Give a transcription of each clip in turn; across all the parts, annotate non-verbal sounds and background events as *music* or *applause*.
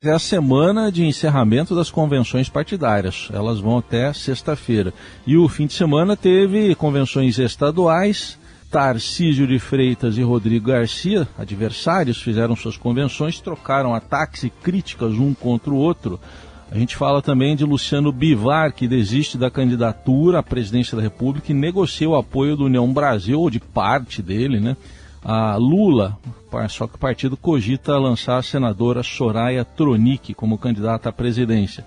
É a semana de encerramento das convenções partidárias. Elas vão até sexta-feira. E o fim de semana teve convenções estaduais. Tarcísio de Freitas e Rodrigo Garcia, adversários, fizeram suas convenções, trocaram ataques e críticas um contra o outro. A gente fala também de Luciano Bivar, que desiste da candidatura à presidência da República e negocia o apoio do União Brasil, ou de parte dele, né? A Lula, só que o partido cogita lançar a senadora Soraya Tronic como candidata à presidência.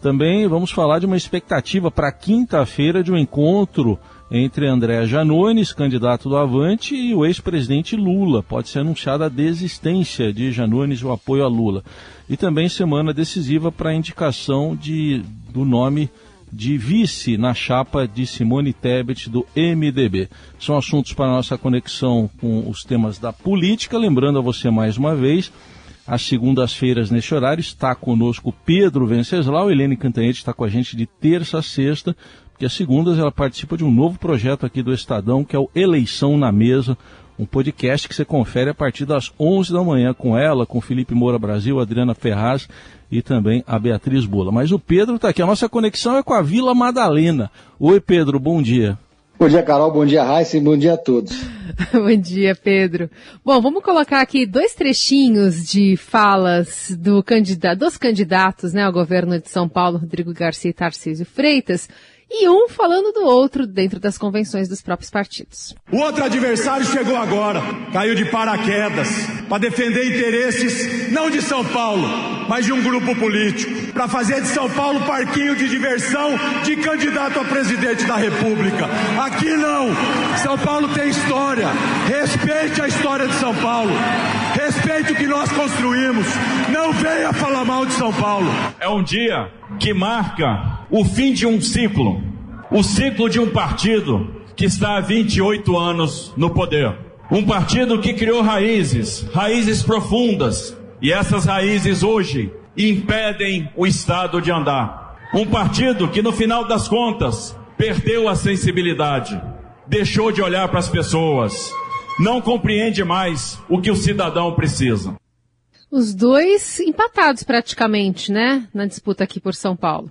Também vamos falar de uma expectativa para quinta-feira de um encontro entre André Janones, candidato do Avante, e o ex-presidente Lula. Pode ser anunciada a desistência de Janones o apoio a Lula. E também semana decisiva para a indicação de, do nome de vice na chapa de Simone Tebet do MDB. São assuntos para nossa conexão com os temas da política. Lembrando a você mais uma vez, às segundas-feiras neste horário está conosco Pedro Venceslau. Helene Cantanhete está com a gente de terça a sexta, porque às segundas ela participa de um novo projeto aqui do Estadão, que é o Eleição na Mesa, um podcast que você confere a partir das 11 da manhã com ela, com Felipe Moura Brasil, Adriana Ferraz e também a Beatriz Bula. Mas o Pedro está aqui. A nossa conexão é com a Vila Madalena. Oi, Pedro, bom dia. Bom dia, Carol. Bom dia, Raíssa. E bom dia a todos. *laughs* bom dia, Pedro. Bom, vamos colocar aqui dois trechinhos de falas do candidato, dos candidatos né, ao governo de São Paulo, Rodrigo Garcia e Tarcísio Freitas, e um falando do outro dentro das convenções dos próprios partidos. O outro adversário chegou agora, caiu de paraquedas, para defender interesses não de São Paulo, mas de um grupo político, para fazer de São Paulo parquinho de diversão de candidato a presidente da República. Aqui não. São Paulo tem história. Respeite a história de São Paulo. Respeite o que nós construímos. Não venha falar mal de São Paulo. É um dia que marca o fim de um ciclo, o ciclo de um partido que está há 28 anos no poder. Um partido que criou raízes, raízes profundas, e essas raízes hoje impedem o Estado de andar. Um partido que, no final das contas, perdeu a sensibilidade, deixou de olhar para as pessoas, não compreende mais o que o cidadão precisa. Os dois empatados praticamente, né, na disputa aqui por São Paulo.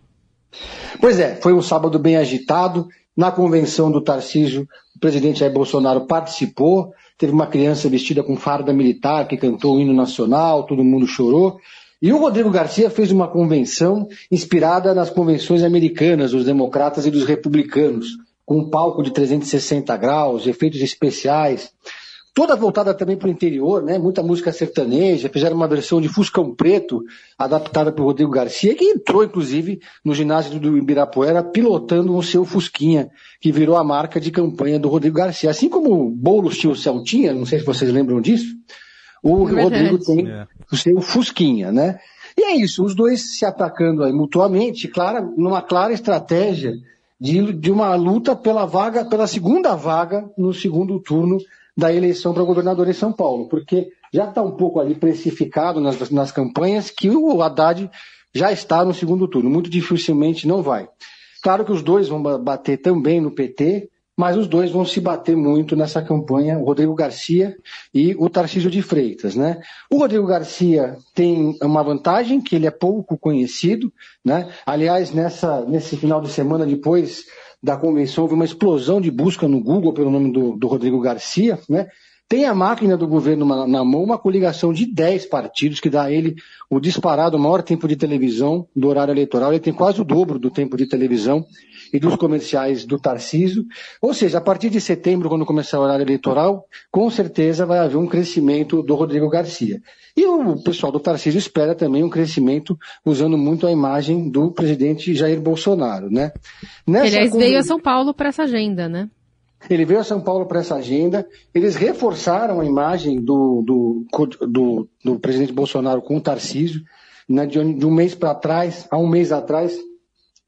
Pois é, foi um sábado bem agitado. Na convenção do Tarcísio, o presidente Jair Bolsonaro participou. Teve uma criança vestida com farda militar que cantou o hino nacional, todo mundo chorou. E o Rodrigo Garcia fez uma convenção inspirada nas convenções americanas dos democratas e dos republicanos, com um palco de 360 graus, efeitos especiais toda voltada também para o interior, né? Muita música sertaneja, fizeram uma versão de Fuscão Preto, adaptada por Rodrigo Garcia, que entrou, inclusive, no ginásio do Ibirapuera, pilotando o seu Fusquinha, que virou a marca de campanha do Rodrigo Garcia. Assim como o Boulos tinha o Celtinha, não sei se vocês lembram disso, o é Rodrigo tem é. o seu Fusquinha, né? E é isso, os dois se atacando aí mutuamente, claro, numa clara estratégia de, de uma luta pela vaga, pela segunda vaga no segundo turno da eleição para governador em São Paulo, porque já está um pouco ali precificado nas, nas campanhas que o Haddad já está no segundo turno, muito dificilmente não vai. Claro que os dois vão bater também no PT, mas os dois vão se bater muito nessa campanha, o Rodrigo Garcia e o Tarcísio de Freitas, né? O Rodrigo Garcia tem uma vantagem que ele é pouco conhecido, né? Aliás, nessa, nesse final de semana depois da convenção, houve uma explosão de busca no Google pelo nome do, do Rodrigo Garcia, né? Tem a máquina do governo na mão, uma coligação de 10 partidos, que dá a ele o disparado maior tempo de televisão do horário eleitoral. Ele tem quase o dobro do tempo de televisão e dos comerciais do Tarciso. Ou seja, a partir de setembro, quando começar o horário eleitoral, com certeza vai haver um crescimento do Rodrigo Garcia. E o pessoal do Tarcísio espera também um crescimento usando muito a imagem do presidente Jair Bolsonaro, né? Nessa Aliás, veio a São Paulo para essa agenda, né? Ele veio a São Paulo para essa agenda. Eles reforçaram a imagem do, do, do, do presidente Bolsonaro com o Tarcísio. Né, de, de um mês para trás, há um mês atrás,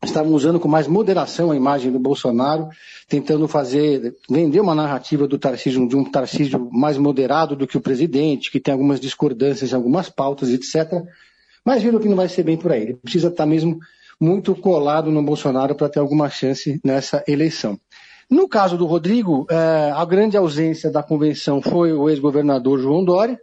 estavam usando com mais moderação a imagem do Bolsonaro, tentando fazer, vender uma narrativa do Tarcísio, de um Tarcísio mais moderado do que o presidente, que tem algumas discordâncias em algumas pautas, etc. Mas viram que não vai ser bem por aí. Ele precisa estar mesmo muito colado no Bolsonaro para ter alguma chance nessa eleição. No caso do Rodrigo, eh, a grande ausência da convenção foi o ex-governador João Dória,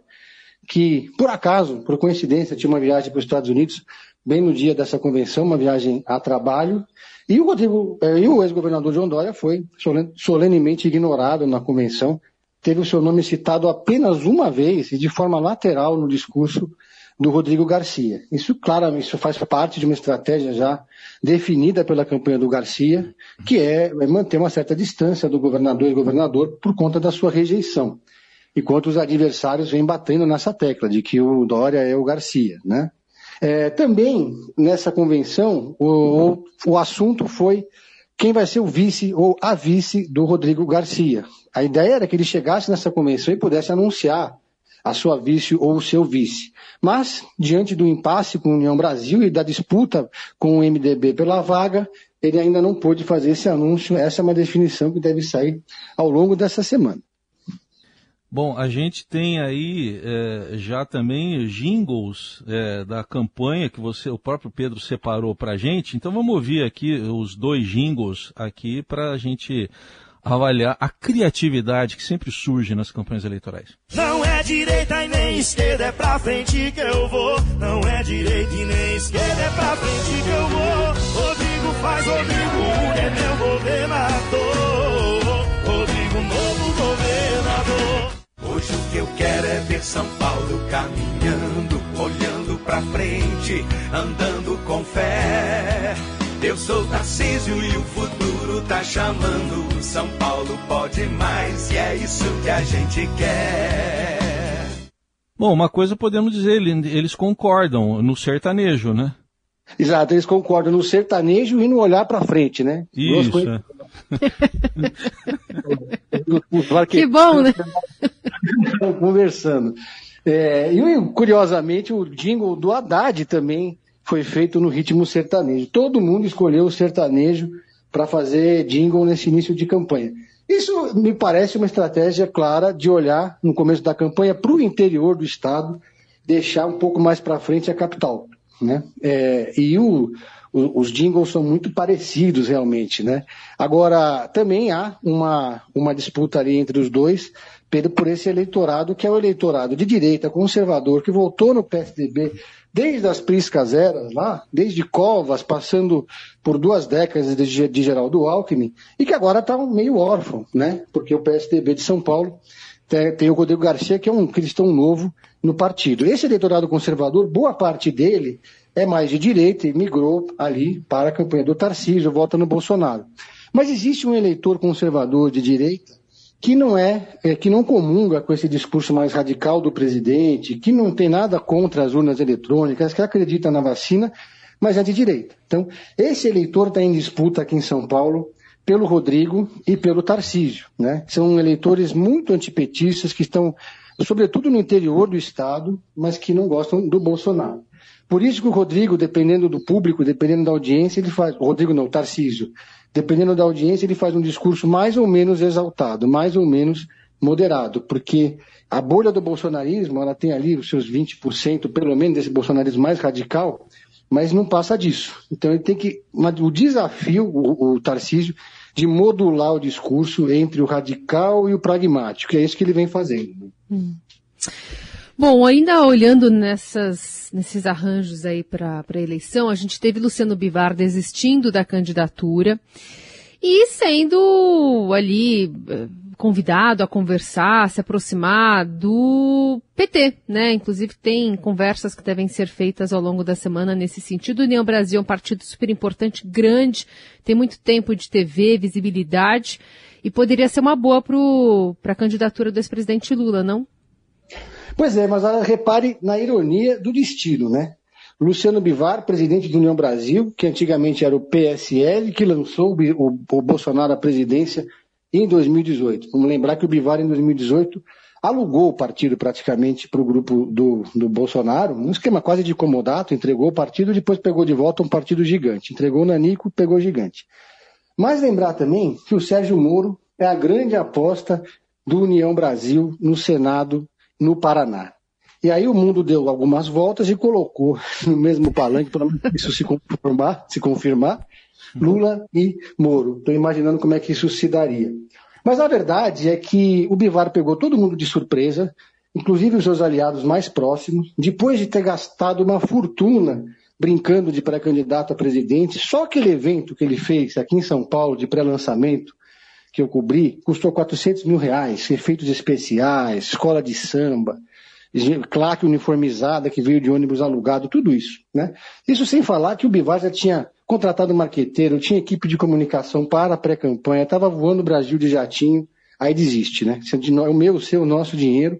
que, por acaso, por coincidência, tinha uma viagem para os Estados Unidos bem no dia dessa convenção, uma viagem a trabalho, e o e o ex-governador João Dória foi solenemente ignorado na convenção, teve o seu nome citado apenas uma vez e de forma lateral no discurso do Rodrigo Garcia. Isso, claro, isso faz parte de uma estratégia já definida pela campanha do Garcia, que é, é manter uma certa distância do governador e governador por conta da sua rejeição. Enquanto os adversários vêm batendo nessa tecla de que o Dória é o Garcia, né? É, também nessa convenção o, o, o assunto foi quem vai ser o vice ou a vice do Rodrigo Garcia. A ideia era que ele chegasse nessa convenção e pudesse anunciar a sua vice ou o seu vice. Mas, diante do impasse com a União Brasil e da disputa com o MDB pela vaga, ele ainda não pôde fazer esse anúncio. Essa é uma definição que deve sair ao longo dessa semana. Bom, a gente tem aí é, já também jingles é, da campanha que você, o próprio Pedro separou para a gente. Então vamos ouvir aqui os dois jingles aqui para a gente avaliar a criatividade que sempre surge nas campanhas eleitorais. Não é direita e nem esquerda, é pra frente que eu vou. Não é direita e nem esquerda, é pra frente que eu vou. Rodrigo faz, Rodrigo é meu governador. Rodrigo, novo governador. Hoje o que eu quero é ver São Paulo caminhando, olhando pra frente, andando com fé. Eu sou Tarcísio e o futuro tá chamando. São Paulo pode mais e é isso que a gente quer. Bom, uma coisa podemos dizer, eles concordam no sertanejo, né? Exato, eles concordam no sertanejo e no olhar para frente, né? Isso. Coisas... É. que bom, né? *laughs* Conversando. É, e curiosamente o jingle do Haddad também foi feito no ritmo sertanejo. Todo mundo escolheu o sertanejo para fazer jingle nesse início de campanha. Isso me parece uma estratégia clara de olhar no começo da campanha para o interior do estado, deixar um pouco mais para frente a capital. Né? É, e o, o, os jingles são muito parecidos realmente. Né? Agora, também há uma, uma disputa ali entre os dois por esse eleitorado, que é o eleitorado de direita conservador, que votou no PSDB desde as priscas eras lá, desde Covas, passando por duas décadas de, de Geraldo Alckmin, e que agora está meio órfão, né? Porque o PSDB de São Paulo tem, tem o Rodrigo Garcia, que é um cristão novo no partido. Esse eleitorado conservador, boa parte dele é mais de direita e migrou ali para a campanha do Tarcísio, vota no Bolsonaro. Mas existe um eleitor conservador de direita que não é, é, que não comunga com esse discurso mais radical do presidente, que não tem nada contra as urnas eletrônicas, que acredita na vacina, mas é de direita. Então, esse eleitor está em disputa aqui em São Paulo pelo Rodrigo e pelo Tarcísio, né? São eleitores muito antipetistas que estão, sobretudo no interior do estado, mas que não gostam do Bolsonaro. Por isso que o Rodrigo, dependendo do público, dependendo da audiência, ele faz. O Rodrigo não, o Tarcísio dependendo da audiência, ele faz um discurso mais ou menos exaltado, mais ou menos moderado, porque a bolha do bolsonarismo, ela tem ali os seus 20%, pelo menos desse bolsonarismo mais radical, mas não passa disso. Então ele tem que. O desafio, o, o Tarcísio, de modular o discurso entre o radical e o pragmático, é isso que ele vem fazendo. Hum. Bom, ainda olhando nessas, nesses arranjos aí para a eleição, a gente teve Luciano Bivar desistindo da candidatura e sendo ali eh, convidado a conversar, se aproximar do PT, né? Inclusive tem conversas que devem ser feitas ao longo da semana nesse sentido. União Brasil é um partido super importante, grande, tem muito tempo de TV, visibilidade e poderia ser uma boa para a candidatura do ex-presidente Lula, não? Pois é, mas repare na ironia do destino, né? Luciano Bivar, presidente da União Brasil, que antigamente era o PSL, que lançou o, o Bolsonaro à presidência em 2018. Vamos lembrar que o Bivar, em 2018, alugou o partido praticamente para o grupo do, do Bolsonaro, um esquema quase de comodato, entregou o partido, depois pegou de volta um partido gigante. Entregou o Nanico, pegou gigante. Mas lembrar também que o Sérgio Moro é a grande aposta do União Brasil no Senado no Paraná. E aí o mundo deu algumas voltas e colocou *laughs* no mesmo palanque, para isso se confirmar, se confirmar, Lula e Moro. Estou imaginando como é que isso se daria. Mas a verdade é que o Bivar pegou todo mundo de surpresa, inclusive os seus aliados mais próximos, depois de ter gastado uma fortuna brincando de pré-candidato a presidente, só aquele evento que ele fez aqui em São Paulo de pré-lançamento, que eu cobri, custou 400 mil reais, efeitos especiais, escola de samba, claque uniformizada que veio de ônibus alugado, tudo isso. Né? Isso sem falar que o Bivar já tinha contratado marqueteiro, tinha equipe de comunicação para a pré-campanha, estava voando o Brasil de jatinho, aí desiste, né? É o meu, o seu, o nosso dinheiro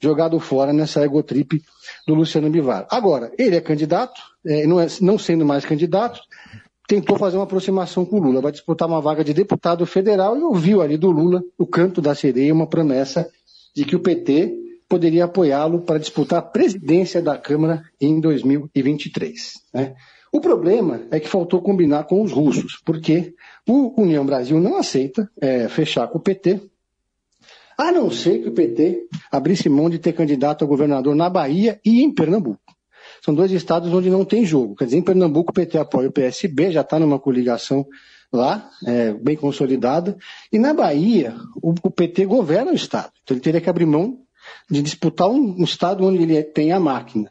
jogado fora nessa egotrip do Luciano Bivar. Agora, ele é candidato, é, não, é, não sendo mais candidato, tentou fazer uma aproximação com o Lula, vai disputar uma vaga de deputado federal e ouviu ali do Lula, o canto da sereia, uma promessa de que o PT poderia apoiá-lo para disputar a presidência da Câmara em 2023. Né? O problema é que faltou combinar com os russos, porque o União Brasil não aceita é, fechar com o PT, a não ser que o PT abrisse mão de ter candidato a governador na Bahia e em Pernambuco. São dois estados onde não tem jogo. Quer dizer, em Pernambuco o PT apoia o PSB, já está numa coligação lá, é, bem consolidada. E na Bahia, o, o, PT governa o estado. Então ele teria que abrir mão de disputar um, um estado onde ele tem a máquina.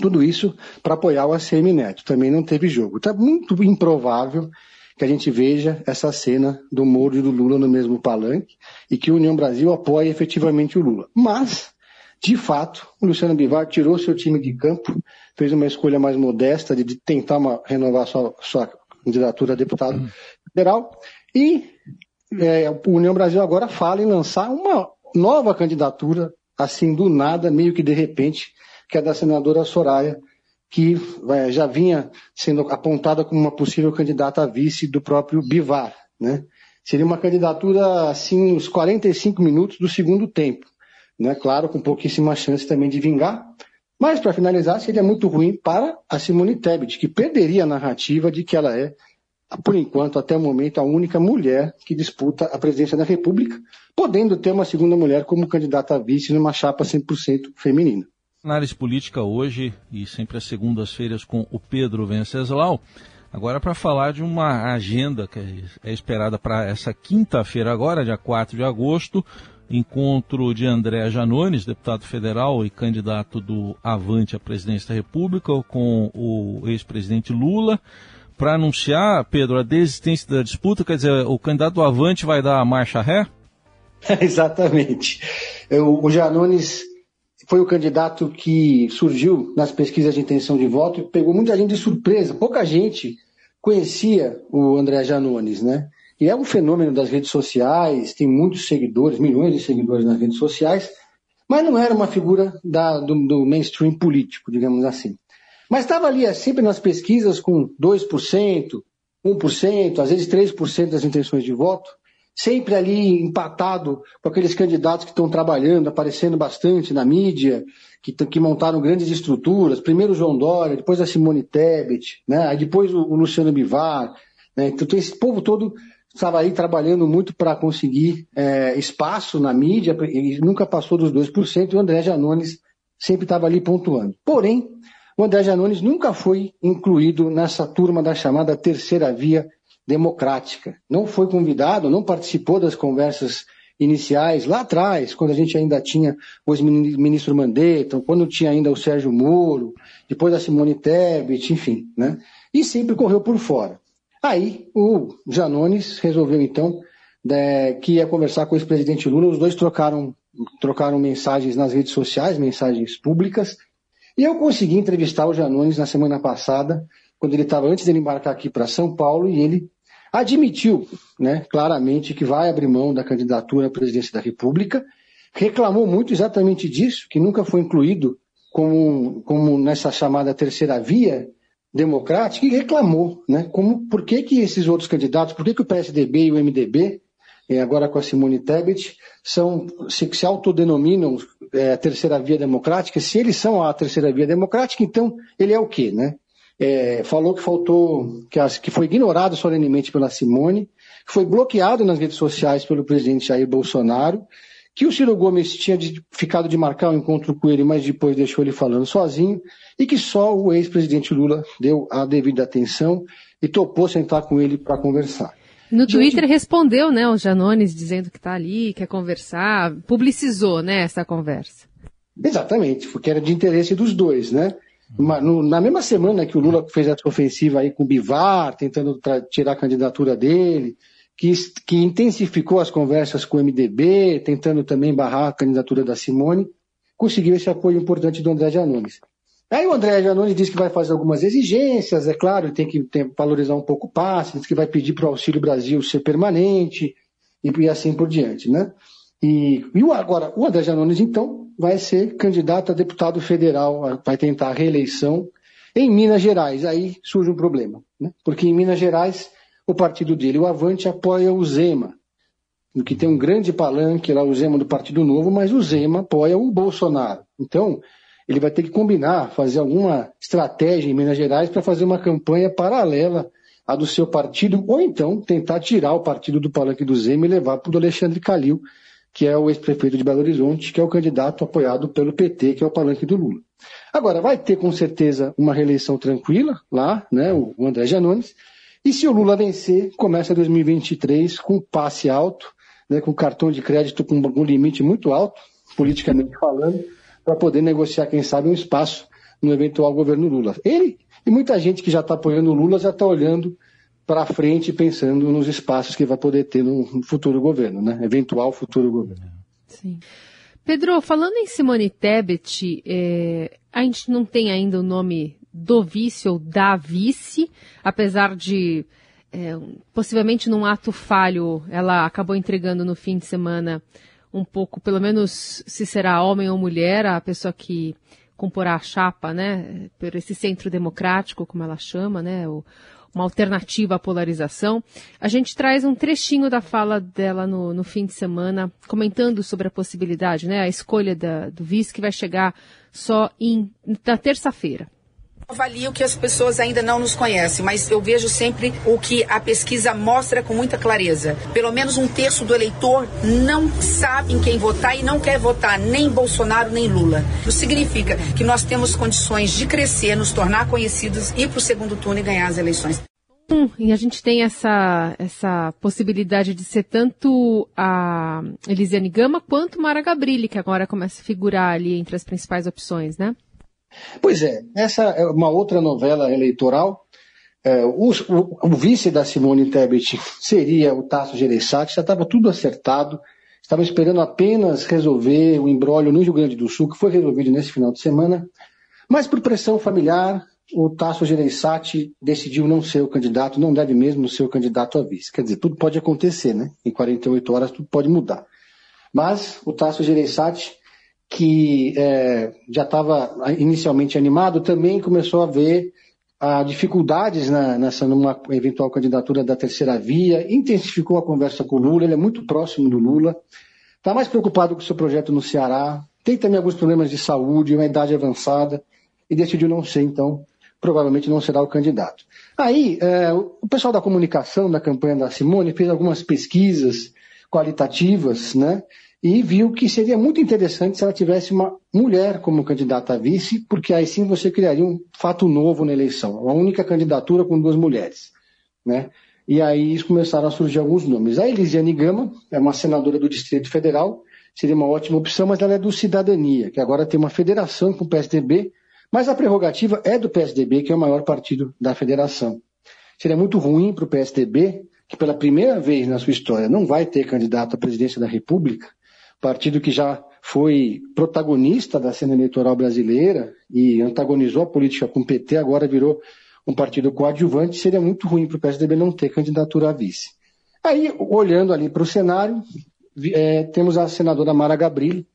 Tudo isso para apoiar o ACM Neto. Também não teve jogo. Está muito improvável que a gente veja essa cena do Moro e do Lula no mesmo palanque e que a União Brasil apoie efetivamente o Lula. Mas de fato, o Luciano Bivar tirou seu time de campo, fez uma escolha mais modesta de, tentar uma, renovar sua, sua, candidatura a deputado uhum. federal e é, o União Brasil agora fala em lançar uma nova candidatura, assim do nada, meio que de repente, que é da senadora Soraya, que é, já vinha sendo apontada como uma possível candidata a vice do próprio Bivar, né? Seria uma candidatura assim nos 45 minutos do segundo tempo né? Claro, com pouquíssima chance também de vingar. Mas, para finalizar, seria muito ruim para a Simone Tebet, que perderia a narrativa de que ela é, por enquanto, até o momento, a única mulher que disputa a presidência da República, podendo ter uma segunda mulher como candidata a vice numa chapa 100% feminina. Análise política hoje, e sempre às segundas-feiras com o Pedro Venceslau. Agora para falar de uma agenda que é esperada para essa quinta-feira agora, dia 4 de agosto, encontro de André Janones, deputado federal e candidato do Avante à presidência da República, com o ex-presidente Lula, para anunciar, Pedro, a desistência da disputa, quer dizer, o candidato do Avante vai dar a marcha ré? *laughs* Exatamente. O Janones foi o candidato que surgiu nas pesquisas de intenção de voto e pegou muita gente de surpresa. Pouca gente conhecia o André Janones, né? E é um fenômeno das redes sociais, tem muitos seguidores, milhões de seguidores nas redes sociais, mas não era uma figura da, do, do, mainstream político, digamos assim. Mas estava ali é, sempre nas pesquisas com 2%, 1%, às vezes 3% das intenções de voto, sempre ali empatado com aqueles candidatos que estão trabalhando, aparecendo bastante na mídia, que, que montaram grandes estruturas, primeiro o João Dória, depois a Simone Tebet, né? aí depois o, o Luciano Bivar. Né? Então tem esse povo todo estava aí trabalhando muito para conseguir é, espaço na mídia, e nunca passou dos 2%, e o André Janones sempre estava ali pontuando. Porém, o André Janones nunca foi incluído nessa turma da chamada terceira via democrática. Não foi convidado, não participou das conversas iniciais lá atrás, quando a gente ainda tinha o ex-ministro Mandetta, quando tinha ainda o Sérgio Moro, depois a Simone Tebet, enfim, né? E sempre correu por fora. Aí o Janones resolveu então né, que ia conversar com o ex-presidente Lula, os dois trocaram, trocaram mensagens nas redes sociais, mensagens públicas, e eu consegui entrevistar o Janones na semana passada, quando ele estava antes de embarcar aqui para São Paulo, e ele admitiu né, claramente que vai abrir mão da candidatura à presidência da República, reclamou muito exatamente disso, que nunca foi incluído como, como nessa chamada terceira via, democrática e reclamou, né? Como, por que, que esses outros candidatos, por que, que o PSDB e o MDB, eh, agora com a Simone Tebet, são, se, se autodenominam é, a terceira via democrática, se eles são a terceira via democrática, então ele é o quê, né? É, falou que faltou, que, as, que foi ignorado solenemente pela Simone, que foi bloqueado nas redes sociais pelo presidente Jair Bolsonaro, que o Ciro Gomes tinha de, ficado de marcar um encontro com ele, mas depois deixou ele falando sozinho, e que só o ex-presidente Lula deu a devida atenção e topou sentar com ele para conversar. No Gente... Twitter respondeu, né, o Janones dizendo que está ali, quer conversar, publicizou, né, essa conversa. Exatamente, porque era de interesse dos dois, né? Na mesma semana que o Lula fez essa ofensiva aí com o Bivar, tentando tirar a candidatura dele, que, que intensificou as conversas com o MDB, tentando também barrar a candidatura da Simone, conseguiu esse apoio importante do André Janones. Aí o André Janones disse que vai fazer algumas exigências, é claro, tem que tem, valorizar um pouco o passe, diz que vai pedir para o Auxílio Brasil ser permanente e, e assim por diante, né? E, e agora, o André Janones, então, vai ser candidato a deputado federal, vai tentar a reeleição em Minas Gerais. Aí surge um problema, né? porque em Minas Gerais o partido dele, o Avante, apoia o Zema, que tem um grande palanque lá, o Zema do Partido Novo, mas o Zema apoia o Bolsonaro. Então, ele vai ter que combinar, fazer alguma estratégia em Minas Gerais para fazer uma campanha paralela à do seu partido, ou então tentar tirar o partido do palanque do Zema e levar para o Alexandre Calil, que é o ex-prefeito de Belo Horizonte, que é o candidato apoiado pelo PT, que é o palanque do Lula. Agora, vai ter com certeza uma reeleição tranquila lá, né, o André Janones, e se o Lula vencer, começa 2023 com passe alto, né, com cartão de crédito com um limite muito alto, politicamente falando, para poder negociar, quem sabe, um espaço no eventual governo Lula. Ele e muita gente que já está apoiando o Lula já está olhando para frente pensando nos espaços que vai poder ter no futuro governo, né? Eventual futuro governo. Sim. Pedro, falando em Simone Tebet, é, a gente não tem ainda o nome do vice ou da vice, apesar de é, possivelmente num ato falho ela acabou entregando no fim de semana um pouco, pelo menos se será homem ou mulher, a pessoa que comporá a chapa, né, por esse centro democrático, como ela chama, né, o, uma alternativa à polarização. A gente traz um trechinho da fala dela no, no fim de semana, comentando sobre a possibilidade, né, a escolha da, do vice que vai chegar só em, na terça-feira. Avalio que as pessoas ainda não nos conhecem, mas eu vejo sempre o que a pesquisa mostra com muita clareza. Pelo menos um terço do eleitor não sabe em quem votar e não quer votar nem Bolsonaro nem Lula. Isso significa que nós temos condições de crescer, nos tornar conhecidos, ir para o segundo turno e ganhar as eleições. Hum, e a gente tem essa, essa possibilidade de ser tanto a Elisiane Gama quanto Mara Gabrilli, que agora começa a figurar ali entre as principais opções, né? Pois é, essa é uma outra novela eleitoral. É, o, o, o, vice da Simone Tebet seria o Tasso Gereissati, já estava tudo acertado, estava esperando apenas resolver o embrólio no Rio Grande do Sul, que foi resolvido nesse final de semana, mas por pressão familiar, o Tasso Gereissati decidiu não ser o candidato, não deve mesmo ser o candidato a vice. Quer dizer, tudo pode acontecer, né? Em 48 horas tudo pode mudar. Mas o Tasso Gereissati que é, já estava inicialmente animado, também começou a ver a dificuldades na, nessa numa eventual candidatura da terceira via, intensificou a conversa com o Lula, ele é muito próximo do Lula, está mais preocupado com o seu projeto no Ceará, tem também alguns problemas de saúde, uma idade avançada, e decidiu não ser, então, provavelmente não será o candidato. Aí, é, o pessoal da comunicação da campanha da Simone fez algumas pesquisas qualitativas, né? e viu que seria muito interessante se ela tivesse uma mulher como candidata a vice, porque aí sim você criaria um fato novo na eleição, uma única candidatura com duas mulheres, né? E aí começaram a surgir alguns nomes. A Elisiane Gama é uma senadora do Distrito Federal, seria uma ótima opção, mas ela é do Cidadania, que agora tem uma federação com o PSDB, mas a prerrogativa é do PSDB, que é o maior partido da federação. Seria muito ruim para o PSDB, que pela primeira vez na sua história não vai ter candidato à presidência da República, partido que já foi protagonista da cena eleitoral brasileira e antagonizou a política com o PT, agora virou um partido coadjuvante, seria muito ruim para o PSDB não ter candidatura a vice. Aí, olhando ali para o cenário, é, temos a senadora Mara Gabrilli,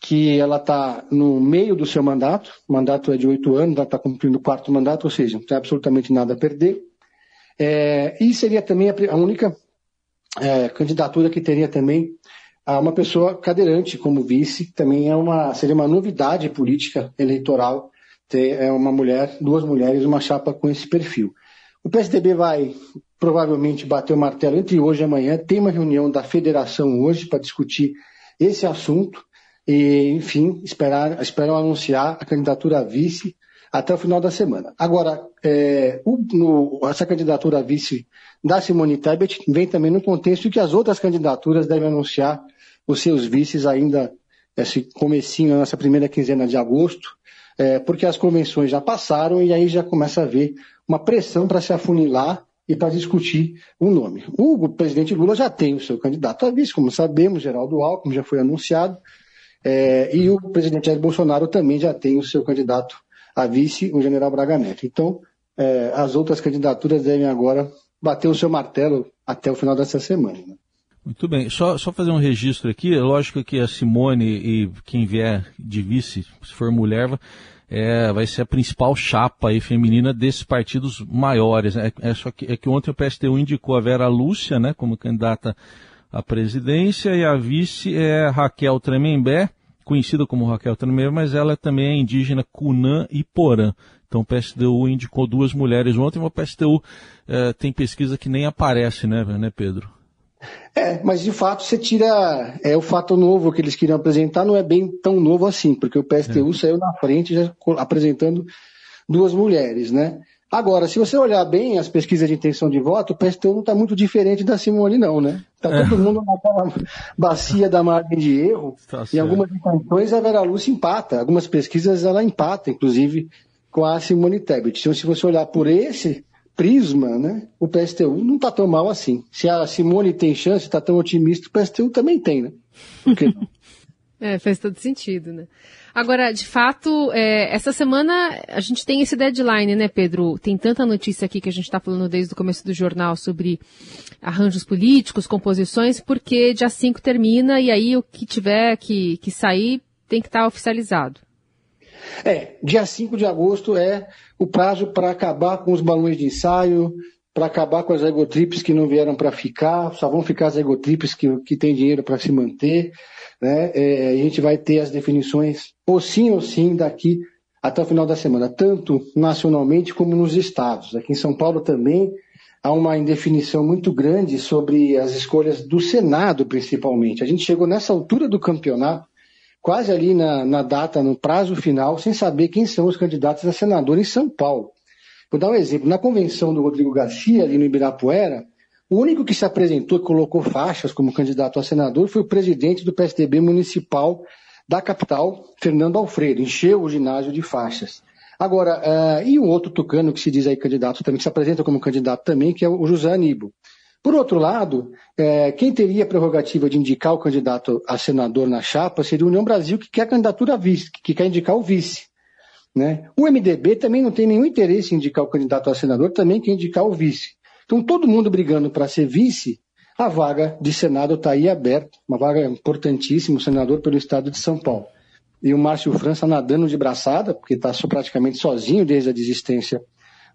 que ela está no meio do seu mandato, o mandato é de oito anos, ela está cumprindo o quarto mandato, ou seja, não tem absolutamente nada a perder. É, e seria também a, única é, candidatura que teria também a uma pessoa cadeirante como vice, também é uma, seria uma novidade política eleitoral ter é, uma mulher, duas mulheres, uma chapa com esse perfil. O PSDB vai provavelmente bater o martelo entre hoje e amanhã, tem uma reunião da federação hoje para discutir esse assunto e, enfim, esperar, esperam anunciar a candidatura a vice até o final da semana. Agora, é, o, no, essa candidatura a vice da Simone Tebet vem também no contexto que as outras candidaturas devem anunciar os seus vices ainda esse comecinho, nessa primeira quinzena de agosto, é, porque as convenções já passaram e aí já começa a haver uma pressão para se afunilar e para discutir o nome. O presidente Lula já tem o seu candidato a vice, como sabemos, Geraldo Alckmin já foi anunciado, é, e o presidente Jair Bolsonaro também já tem o seu candidato a vice, o general Braga Neto. Então, é, as outras candidaturas devem agora bater o seu martelo até o final dessa semana. Né? Muito bem. Só, só fazer um registro aqui. É lógico que a Simone e quem vier de vice, se for mulher, é, vai ser a principal chapa aí feminina desses partidos maiores. É, é, só que, é que ontem o PSTU indicou a Vera Lúcia, né, como candidata à presidência e a vice é Raquel Tremembé, conhecida como Raquel Tremembé, mas ela também é indígena Cunã e Porã. Então o PSTU indicou duas mulheres ontem, mas o PSTU é, tem pesquisa que nem aparece, né, né Pedro? É, mas de fato você tira. É o fato novo que eles queriam apresentar, não é bem tão novo assim, porque o PSTU é. saiu na frente já apresentando duas mulheres, né? Agora, se você olhar bem as pesquisas de intenção de voto, o PSTU não está muito diferente da Simone, não, né? Está é. todo mundo naquela *laughs* bacia da margem de erro. Tá em algumas intenções a Vera Lúcia empata. Algumas pesquisas ela empata, inclusive, com a Simone Tebet. Então, se você olhar por esse prisma, né, o PSTU não está tão mal assim. Se a Simone tem chance, está tão otimista, o PSTU também tem, né? Porque... *laughs* é, faz todo sentido, né? Agora, de fato, é, essa semana a gente tem esse deadline, né, Pedro? Tem tanta notícia aqui que a gente está falando desde o começo do jornal sobre arranjos políticos, composições, porque dia 5 termina e aí o que tiver que, que sair tem que estar tá oficializado. É, dia 5 de agosto é o prazo para acabar com os balões de ensaio, para acabar com as egotripes que não vieram para ficar, só vão ficar as egotripes que, que têm dinheiro para se manter. Né? É, a gente vai ter as definições, ou sim ou sim, daqui até o final da semana, tanto nacionalmente como nos estados. Aqui em São Paulo também há uma indefinição muito grande sobre as escolhas do Senado, principalmente. A gente chegou nessa altura do campeonato quase ali na, na data, no prazo final, sem saber quem são os candidatos a senador em São Paulo. Vou dar um exemplo. Na convenção do Rodrigo Garcia, ali no Ibirapuera, o único que se apresentou e colocou faixas como candidato a senador foi o presidente do PSDB municipal da capital, Fernando Alfredo, encheu o ginásio de faixas. Agora, uh, e um outro tucano que se diz aí candidato também, que se apresenta como candidato também, que é o José Aníbal. Por outro lado, é, quem teria a prerrogativa de indicar o candidato a senador na chapa seria a União Brasil, que quer a candidatura vice, que quer indicar o vice. Né? O MDB também não tem nenhum interesse em indicar o candidato a senador, também quer indicar o vice. Então, todo mundo brigando para ser vice, a vaga de Senado está aí aberta, uma vaga importantíssima, senador pelo estado de São Paulo. E o Márcio França nadando de braçada, porque está praticamente sozinho desde a desistência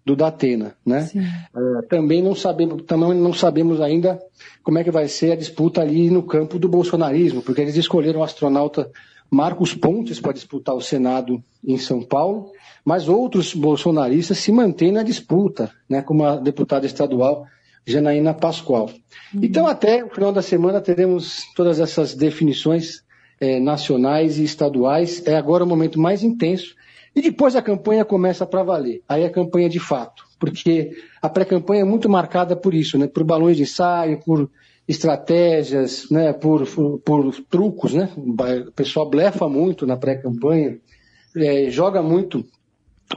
do Datena, né? Uh, também não sabemos, também não sabemos ainda como é que vai ser a disputa ali no campo do bolsonarismo, porque eles escolheram o astronauta Marcos Pontes para disputar o Senado em São Paulo, mas outros bolsonaristas se mantêm na disputa, né? Como a deputada estadual Janaína Pascoal. Uhum. Então, até o final da semana teremos todas essas definições eh, nacionais e estaduais. É agora o momento mais intenso e depois a campanha começa para valer. Aí a campanha de fato. Porque a pré-campanha é muito marcada por isso, né? Por balões de ensaio, por estratégias, né? Por, por, trucos, né? O pessoal blefa muito na pré-campanha, é, joga muito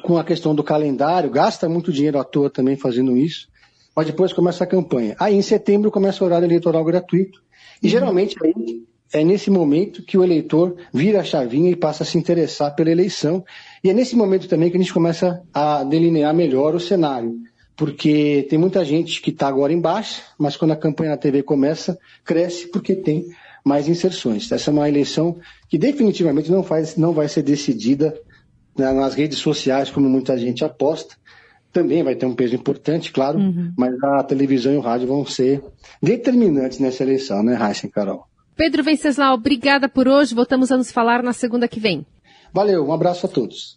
com a questão do calendário, gasta muito dinheiro à toa também fazendo isso. Mas depois começa a campanha. Aí em setembro começa o horário eleitoral gratuito. E geralmente aí é nesse momento que o eleitor vira a chavinha e passa a se interessar pela eleição. E é nesse momento também que a gente começa a delinear melhor o cenário. Porque tem muita gente que está agora embaixo, mas quando a campanha na TV começa, cresce porque tem mais inserções. Essa é uma eleição que definitivamente não, faz, não vai ser decidida né, nas redes sociais, como muita gente aposta. Também vai ter um peso importante, claro, uhum. mas a televisão e o rádio vão ser determinantes nessa eleição, né, Raíssa e Carol? Pedro Venceslau, obrigada por hoje. Voltamos a nos falar na segunda que vem. Valeu, um abraço a todos.